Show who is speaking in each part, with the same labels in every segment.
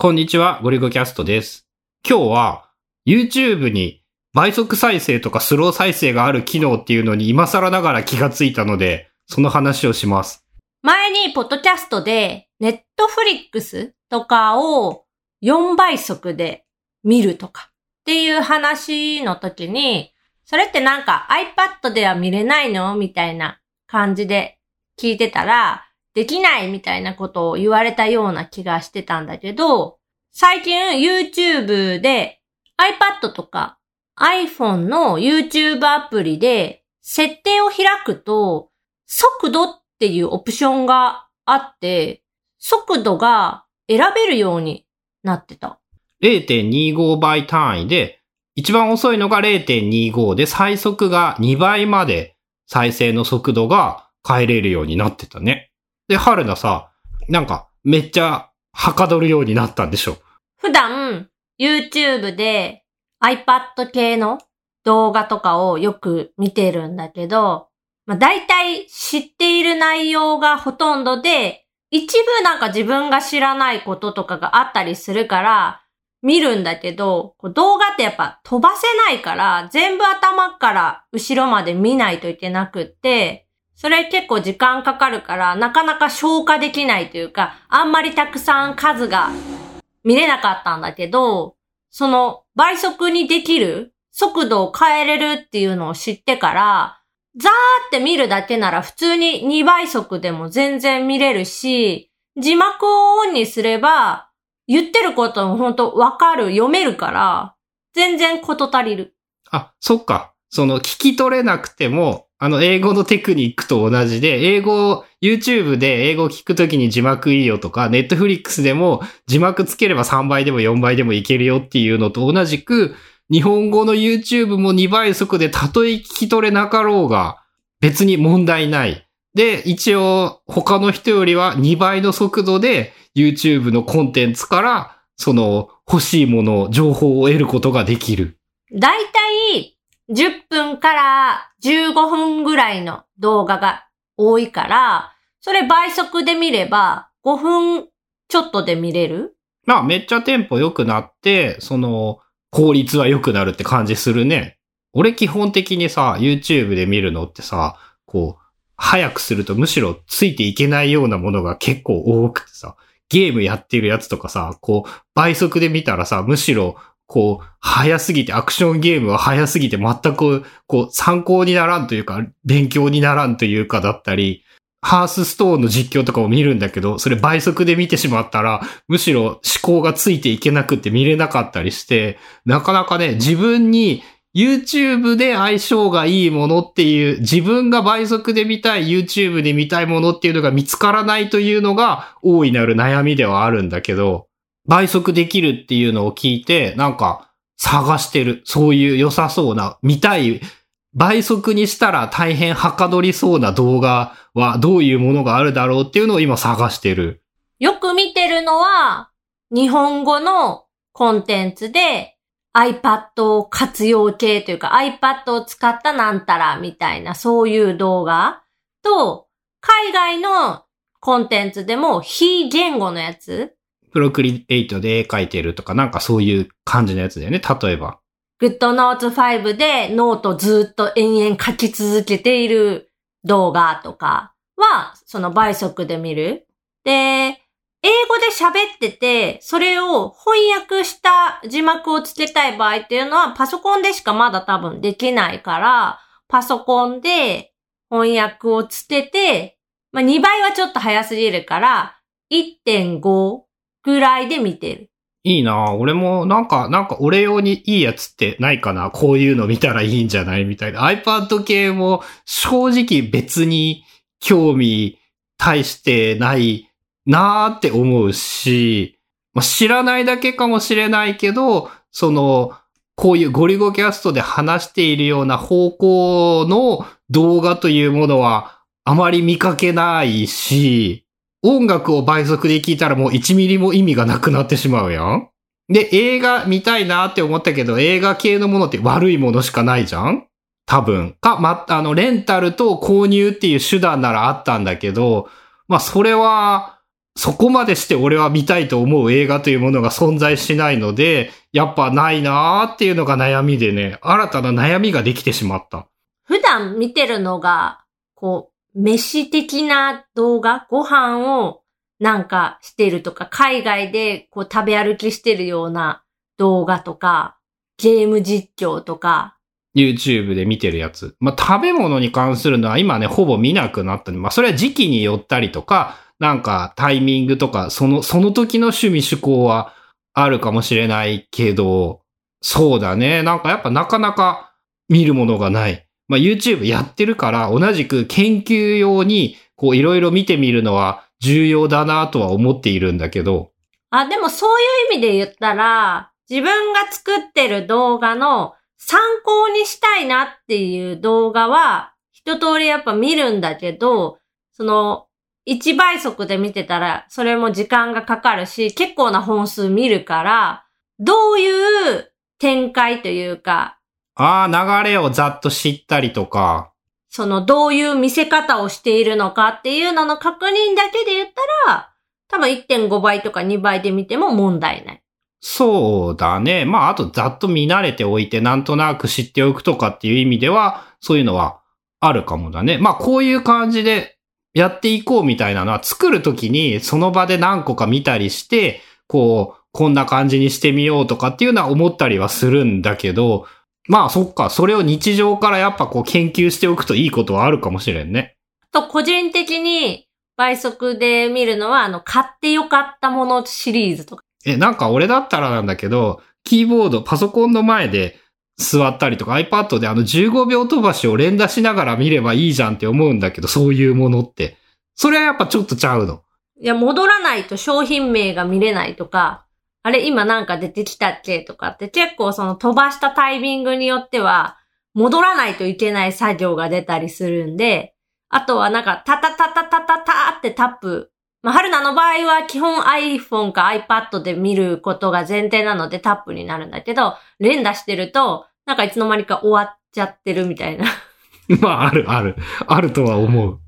Speaker 1: こんにちは、ゴリゴキャストです。今日は YouTube に倍速再生とかスロー再生がある機能っていうのに今更ながら気がついたので、その話をします。
Speaker 2: 前にポッドキャストで、ネットフリックスとかを4倍速で見るとかっていう話の時に、それってなんか iPad では見れないの？みたいな感じで聞いてたら、できないみたいなことを言われたような気がしてたんだけど、最近 YouTube で iPad とか iPhone の YouTube アプリで設定を開くと、速度っていうオプションがあって、速度が選べるようになってた。
Speaker 1: 0.25倍単位で、一番遅いのが0.25で最速が2倍まで再生の速度が変えれるようになってたね。で、春菜さ、なんかめっちゃはかどるようになったんでしょ？
Speaker 2: 普段 YouTube で iPad 系の動画とかをよく見てるんだけど、まあ、大体知っている内容がほとんどで、一部なんか自分が知らないこととかがあったりするから、見るんだけど、動画ってやっぱ飛ばせないから、全部頭から後ろまで見ないといけなくって、それ結構時間かかるから、なかなか消化できないというか、あんまりたくさん数が見れなかったんだけど、その倍速にできる速度を変えれるっていうのを知ってから、ザーって見るだけなら普通に2倍速でも全然見れるし、字幕をオンにすれば、言ってることも本当わかる、読めるから、全然こと足りる。
Speaker 1: あ、そっか。その聞き取れなくても、あの英語のテクニックと同じで、英語、YouTube で英語聞くときに字幕いいよとか、Netflix でも字幕つければ3倍でも4倍でもいけるよっていうのと同じく、日本語の YouTube も2倍速でたとえ聞き取れなかろうが、別に問題ない。で、一応他の人よりは2倍の速度で YouTube のコンテンツから、その欲しいもの、情報を得ることができる。
Speaker 2: だいたい10分から15分ぐらいの動画が多いから、それ倍速で見れば5分ちょっとで見れる？
Speaker 1: まあ、めっちゃテンポ良くなって、その、効率は良くなるって感じするね。俺基本的にさ、YouTube で見るのってさ、こう、早くするとむしろついていけないようなものが結構多くてさ、ゲームやってるやつとかさ、こう、倍速で見たらさ、むしろ、こう、早すぎて、アクションゲームは早すぎて全く、こう、参考にならんというか、勉強にならんというかだったり、ハースストーンの実況とかを見るんだけど、それ倍速で見てしまったら、むしろ思考がついていけなくて見れなかったりして、なかなかね、自分に YouTube で相性がいいものっていう、自分が倍速で見たい YouTube で見たいものっていうのが見つからないというのが大いなる悩みではあるんだけど、倍速できるっていうのを聞いて、なんか探してる。そういう良さそうな、見たい、倍速にしたら大変はかどりそうな動画はどういうものがあるだろうっていうのを今探してる。
Speaker 2: よく見てるのは、日本語のコンテンツで iPad を活用系というか iPad を使ったなんたらみたいなそういう動画と、海外のコンテンツでも非言語のやつ
Speaker 1: Procreate で絵描いてるとかなんかそういう感じのやつだよね。例えば。
Speaker 2: GoodNotes 5でノートずっと延々書き続けている動画とかは、その倍速で見る。で、英語で喋ってて、それを翻訳した字幕をつけたい場合っていうのは、パソコンでしかまだ多分できないから、パソコンで翻訳をつけて、まあ、2倍はちょっと早すぎるから、1.5ぐらいで見てる。
Speaker 1: いいなぁ俺もなんか、なんか俺用にいいやつってないかなこういうの見たらいいんじゃないみたいな。iPad 系も正直別に興味対してないなーって思うし、まあ、知らないだけかもしれないけど、その、こういうゴリゴキャストで話しているような方向の動画というものはあまり見かけないし、音楽を倍速で聴いたらもう1ミリも意味がなくなってしまうやん。で、映画見たいなって思ったけど、映画系のものって悪いものしかないじゃん？多分。か、ま、あの、レンタルと購入っていう手段ならあったんだけど、まあ、それは、そこまでして俺は見たいと思う映画というものが存在しないので、やっぱないなーっていうのが悩みでね、新たな悩みができてしまった。
Speaker 2: 普段見てるのが、こう、飯的な動画ご飯をなんかしてるとか、海外でこう食べ歩きしてるような動画とか、ゲーム実況とか、
Speaker 1: YouTube で見てるやつ。まあ、食べ物に関するのは今ね、ほぼ見なくなった。まあ、それは時期によったりとか、なんかタイミングとか、その、その時の趣味趣向はあるかもしれないけど、そうだね。なんかやっぱなかなか見るものがない。まあ、YouTube やってるから、同じく研究用に、こういろいろ見てみるのは重要だなとは思っているんだけど、
Speaker 2: あ、でもそういう意味で言ったら、自分が作ってる動画の参考にしたいなっていう動画は、一通りやっぱ見るんだけど、その、1倍速で見てたら、それも時間がかかるし、結構な本数見るから、どういう展開というか、
Speaker 1: ああ、流れをざっと知ったりとか、
Speaker 2: その、どういう見せ方をしているのかっていうのの確認だけで言ったら、多分1.5倍とか2倍で見ても問題ない。
Speaker 1: そうだね。まあ、あとざっと見慣れておいて、なんとなく知っておくとかっていう意味では、そういうのはあるかもだね。まあ、こういう感じでやっていこうみたいなのは、作るときにその場で何個か見たりして、こう、こんな感じにしてみようとかっていうのは思ったりはするんだけど、まあ、そっか。それを日常からやっぱこう研究しておくといいことはあるかもしれんね。
Speaker 2: と、個人的に倍速で見るのは、あの、買ってよかったものシリーズとか。
Speaker 1: え、なんか俺だったらなんだけど、キーボード、パソコンの前で座ったりとか iPad であの15秒飛ばしを連打しながら見ればいいじゃんって思うんだけど、そういうものって。それはやっぱちょっとちゃうの。
Speaker 2: いや、戻らないと商品名が見れないとか、あれ今なんか出てきたっけとかって結構その飛ばしたタイミングによっては、戻らないといけない作業が出たりするんで、あとはなんか、タタタタタタタってタップ。まあ、春菜の場合は基本 iPhone か iPad で見ることが前提なのでタップになるんだけど、連打してると、なんかいつの間にか終わっちゃってるみたいな。
Speaker 1: まあ、ある、ある。あるとは思う。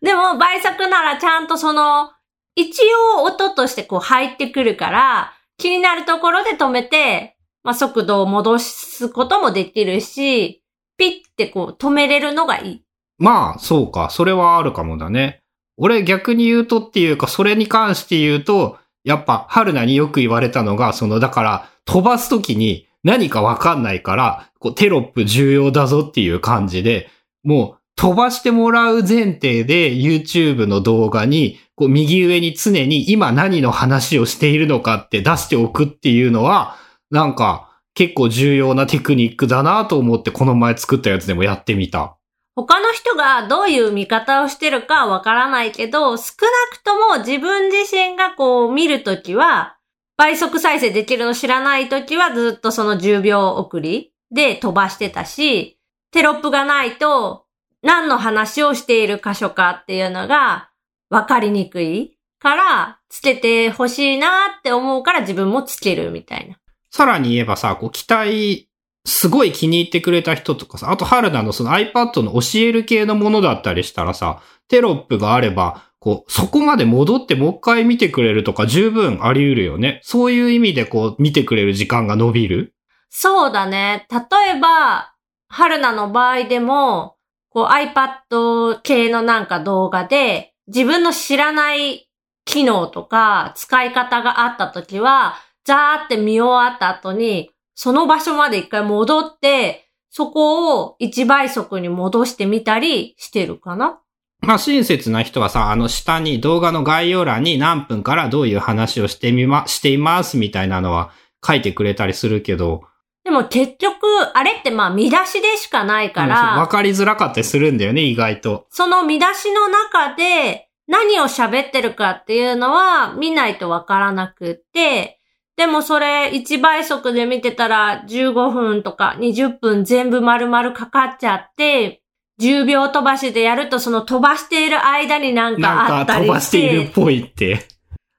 Speaker 2: でも、倍速ならちゃんとその、一応音としてこう入ってくるから、気になるところで止めて、まあ、速度を戻すこともできるし、ピッてこう止めれるのがいい。
Speaker 1: まあ、そうか。それはあるかもだね。俺逆に言うとっていうか、それに関して言うと、やっぱ、春菜によく言われたのが、その、だから、飛ばすときに何かわかんないから、こう、テロップ重要だぞっていう感じで、もう、飛ばしてもらう前提で YouTube の動画に、こう、右上に常に今何の話をしているのかって出しておくっていうのは、なんか、結構重要なテクニックだなと思って、この前作ったやつでもやってみた。
Speaker 2: 他の人がどういう見方をしてるかわからないけど、少なくとも自分自身がこう見るときは、倍速再生できるの知らないときはずっとその10秒送りで飛ばしてたし、テロップがないと何の話をしている箇所かっていうのが分かりにくいから、つけてほしいなって思うから自分もつけるみたいな。
Speaker 1: さらに言えばさ、こう、期待、すごい気に入ってくれた人とかさ、あと春菜のその iPad の教える系のものだったりしたらさ、テロップがあれば、こう、そこまで戻ってもう一回見てくれるとか十分あり得るよね。そういう意味でこう、見てくれる時間が伸びる。
Speaker 2: そうだね。例えば、春菜の場合でも、こう iPad 系のなんか動画で、自分の知らない機能とか使い方があった時は、ザーって見終わった後に、その場所まで一回戻って、そこを1倍速に戻してみたりしてるかな？
Speaker 1: まあ、親切な人はさ、あの下に動画の概要欄に何分からどういう話をしてみま、していますみたいなのは書いてくれたりするけど、
Speaker 2: でも結局、あれってまあ見出しでしかないか
Speaker 1: うん
Speaker 2: ら、
Speaker 1: わかりづらかったりするんだよね、意外と。
Speaker 2: その見出しの中で何を喋ってるかっていうのは見ないとわからなくって、でもそれ1倍速で見てたら15分とか20分全部丸々かかっちゃって、10秒飛ばしでやるとその飛ばしている間になんかあ
Speaker 1: なんか
Speaker 2: ったりし
Speaker 1: 飛ばしているってぽいって。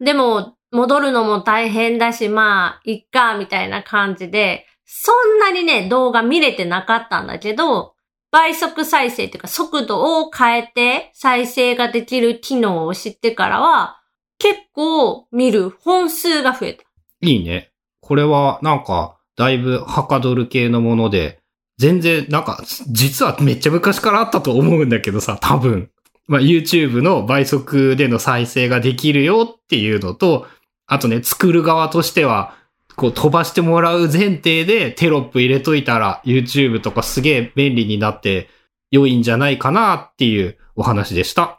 Speaker 2: でも戻るのも大変だし、まあ、いっか、みたいな感じで、そんなにね、動画見れてなかったんだけど、倍速再生っていうか速度を変えて再生ができる機能を知ってからは、結構見る本数が増えた。
Speaker 1: いいね。これはなんか、だいぶはかどる系のもので、全然なんか、実はめっちゃ昔からあったと思うんだけどさ、多分。まあ、YouTube の倍速での再生ができるよっていうのと、あとね、作る側としては、こう飛ばしてもらう前提でテロップ入れといたら YouTube とかすげえ便利になって良いんじゃないかなっていうお話でした。